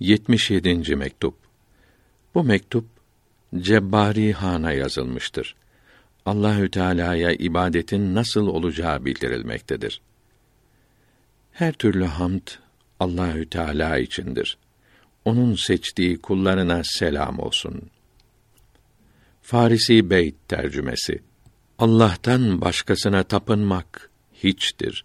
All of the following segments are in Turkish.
77. mektup. Bu mektup Cebbari Han'a yazılmıştır. Allahü Teala'ya ibadetin nasıl olacağı bildirilmektedir. Her türlü hamd Allahü Teala içindir. Onun seçtiği kullarına selam olsun. Farisi Beyt tercümesi. Allah'tan başkasına tapınmak hiçtir.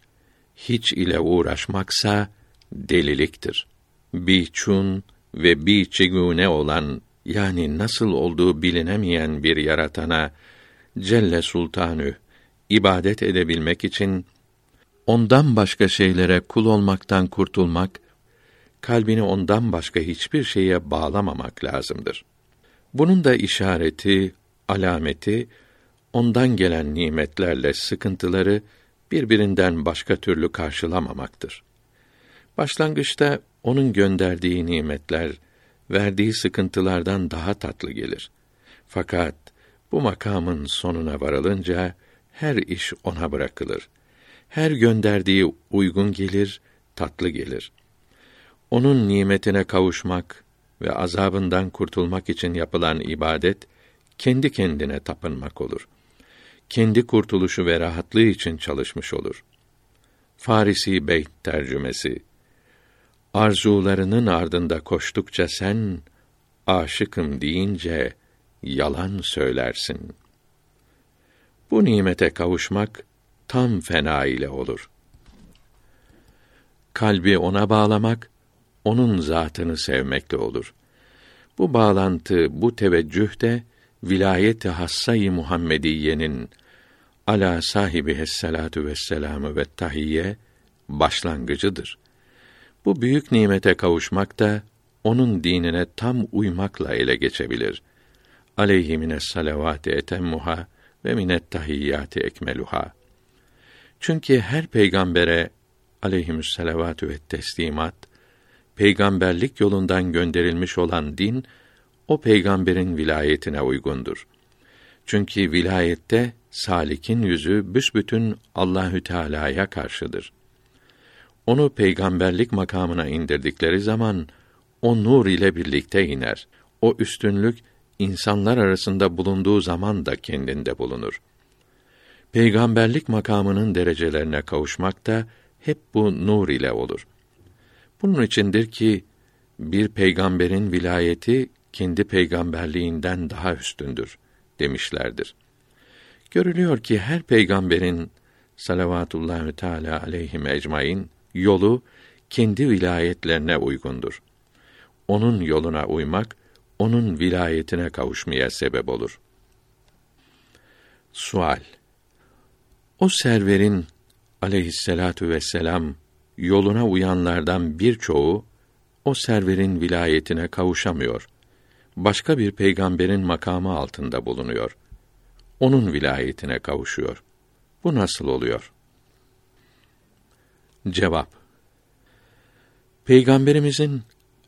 Hiç ile uğraşmaksa deliliktir. Biçun ve biçigune olan yani nasıl olduğu bilinemeyen bir yaratana Celle Sultanü ibadet edebilmek için ondan başka şeylere kul olmaktan kurtulmak, kalbini ondan başka hiçbir şeye bağlamamak lazımdır. Bunun da işareti, alameti ondan gelen nimetlerle sıkıntıları birbirinden başka türlü karşılamamaktır. Başlangıçta onun gönderdiği nimetler verdiği sıkıntılardan daha tatlı gelir. Fakat bu makamın sonuna varılınca her iş ona bırakılır. Her gönderdiği uygun gelir, tatlı gelir. Onun nimetine kavuşmak ve azabından kurtulmak için yapılan ibadet kendi kendine tapınmak olur. Kendi kurtuluşu ve rahatlığı için çalışmış olur. Farisi Beyt tercümesi Arzularının ardında koştukça sen aşıkım deyince yalan söylersin. Bu nimete kavuşmak tam fena ile olur. Kalbi ona bağlamak onun zatını sevmekle olur. Bu bağlantı, bu teveccüh de vilayet-i hassayı Muhammediyenin ala sahibi hessalatu vesselamü ve tahiyye başlangıcıdır. Bu büyük nimete kavuşmak da onun dinine tam uymakla ele geçebilir. Aleyhi mine salavati etemmuha ve minet tahiyyati ekmeluha. Çünkü her peygambere aleyhimüs salavatü ve teslimat peygamberlik yolundan gönderilmiş olan din o peygamberin vilayetine uygundur. Çünkü vilayette salikin yüzü büsbütün Allahü Teala'ya karşıdır. Onu peygamberlik makamına indirdikleri zaman o nur ile birlikte iner. O üstünlük insanlar arasında bulunduğu zaman da kendinde bulunur. Peygamberlik makamının derecelerine kavuşmak da hep bu nur ile olur. Bunun içindir ki bir peygamberin vilayeti kendi peygamberliğinden daha üstündür demişlerdir. Görülüyor ki her peygamberin salavatullahü teala aleyhi ecmaîn yolu kendi vilayetlerine uygundur. Onun yoluna uymak onun vilayetine kavuşmaya sebep olur. Sual O serverin aleyhisselatu vesselam yoluna uyanlardan birçoğu o serverin vilayetine kavuşamıyor. Başka bir peygamberin makamı altında bulunuyor. Onun vilayetine kavuşuyor. Bu nasıl oluyor? Cevap Peygamberimizin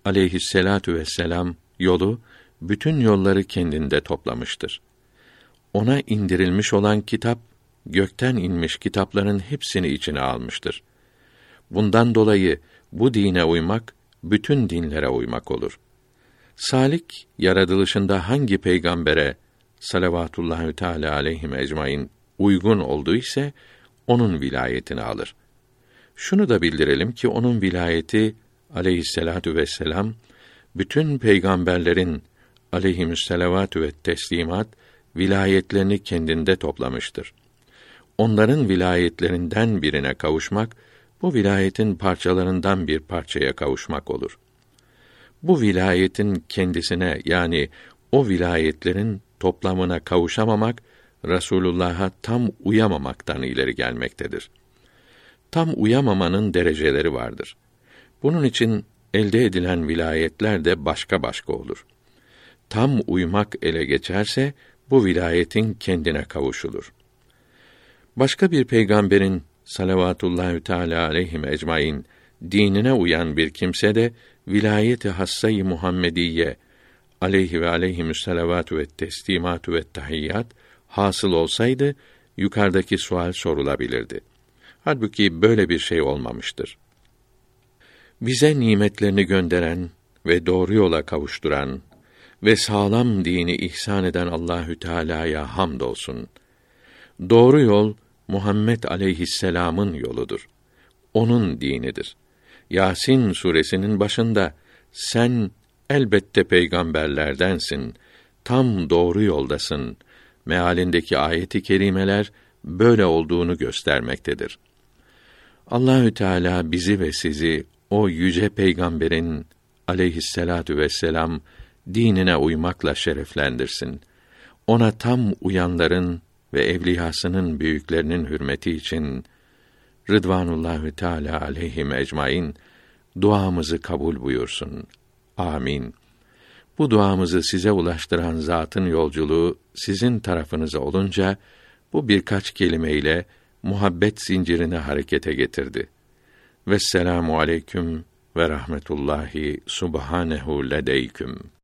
aleyhisselatu vesselam yolu bütün yolları kendinde toplamıştır. Ona indirilmiş olan kitap gökten inmiş kitapların hepsini içine almıştır. Bundan dolayı bu dine uymak bütün dinlere uymak olur. Salik yaratılışında hangi peygambere salavatullahü teala aleyhi ecmaîn uygun oldu ise onun vilayetini alır. Şunu da bildirelim ki onun vilayeti aleyhisselatu vesselam bütün peygamberlerin aleyhimüsselavatü ve teslimat vilayetlerini kendinde toplamıştır. Onların vilayetlerinden birine kavuşmak bu vilayetin parçalarından bir parçaya kavuşmak olur. Bu vilayetin kendisine yani o vilayetlerin toplamına kavuşamamak Resulullah'a tam uyamamaktan ileri gelmektedir. Tam uyamamanın dereceleri vardır. Bunun için elde edilen vilayetler de başka başka olur. Tam uymak ele geçerse bu vilayetin kendine kavuşulur. Başka bir peygamberin salavatullahü teala aleyhim ecmaîn dinine uyan bir kimse de vilayeti hassayı Muhammediye aleyhi ve aleyhimü salavatu ve teslimatu ve tahiyyat hasıl olsaydı yukarıdaki sual sorulabilirdi. Halbuki böyle bir şey olmamıştır. Bize nimetlerini gönderen ve doğru yola kavuşturan ve sağlam dini ihsan eden Allahü Teala'ya hamdolsun. Doğru yol Muhammed aleyhisselam'ın yoludur. Onun dinidir. Yasin suresinin başında sen elbette peygamberlerdensin, tam doğru yoldasın. Mealindeki ayeti kerimeler böyle olduğunu göstermektedir. Allahü Teala bizi ve sizi o yüce peygamberin aleyhisselatu vesselam dinine uymakla şereflendirsin. Ona tam uyanların ve evliyasının büyüklerinin hürmeti için Rıdvanullahü Teala aleyhim ecmaîn duamızı kabul buyursun. Amin. Bu duamızı size ulaştıran zatın yolculuğu sizin tarafınıza olunca bu birkaç kelimeyle muhabbet zincirini harekete getirdi. Vesselamu aleyküm ve rahmetullahi subhanehu ledeyküm.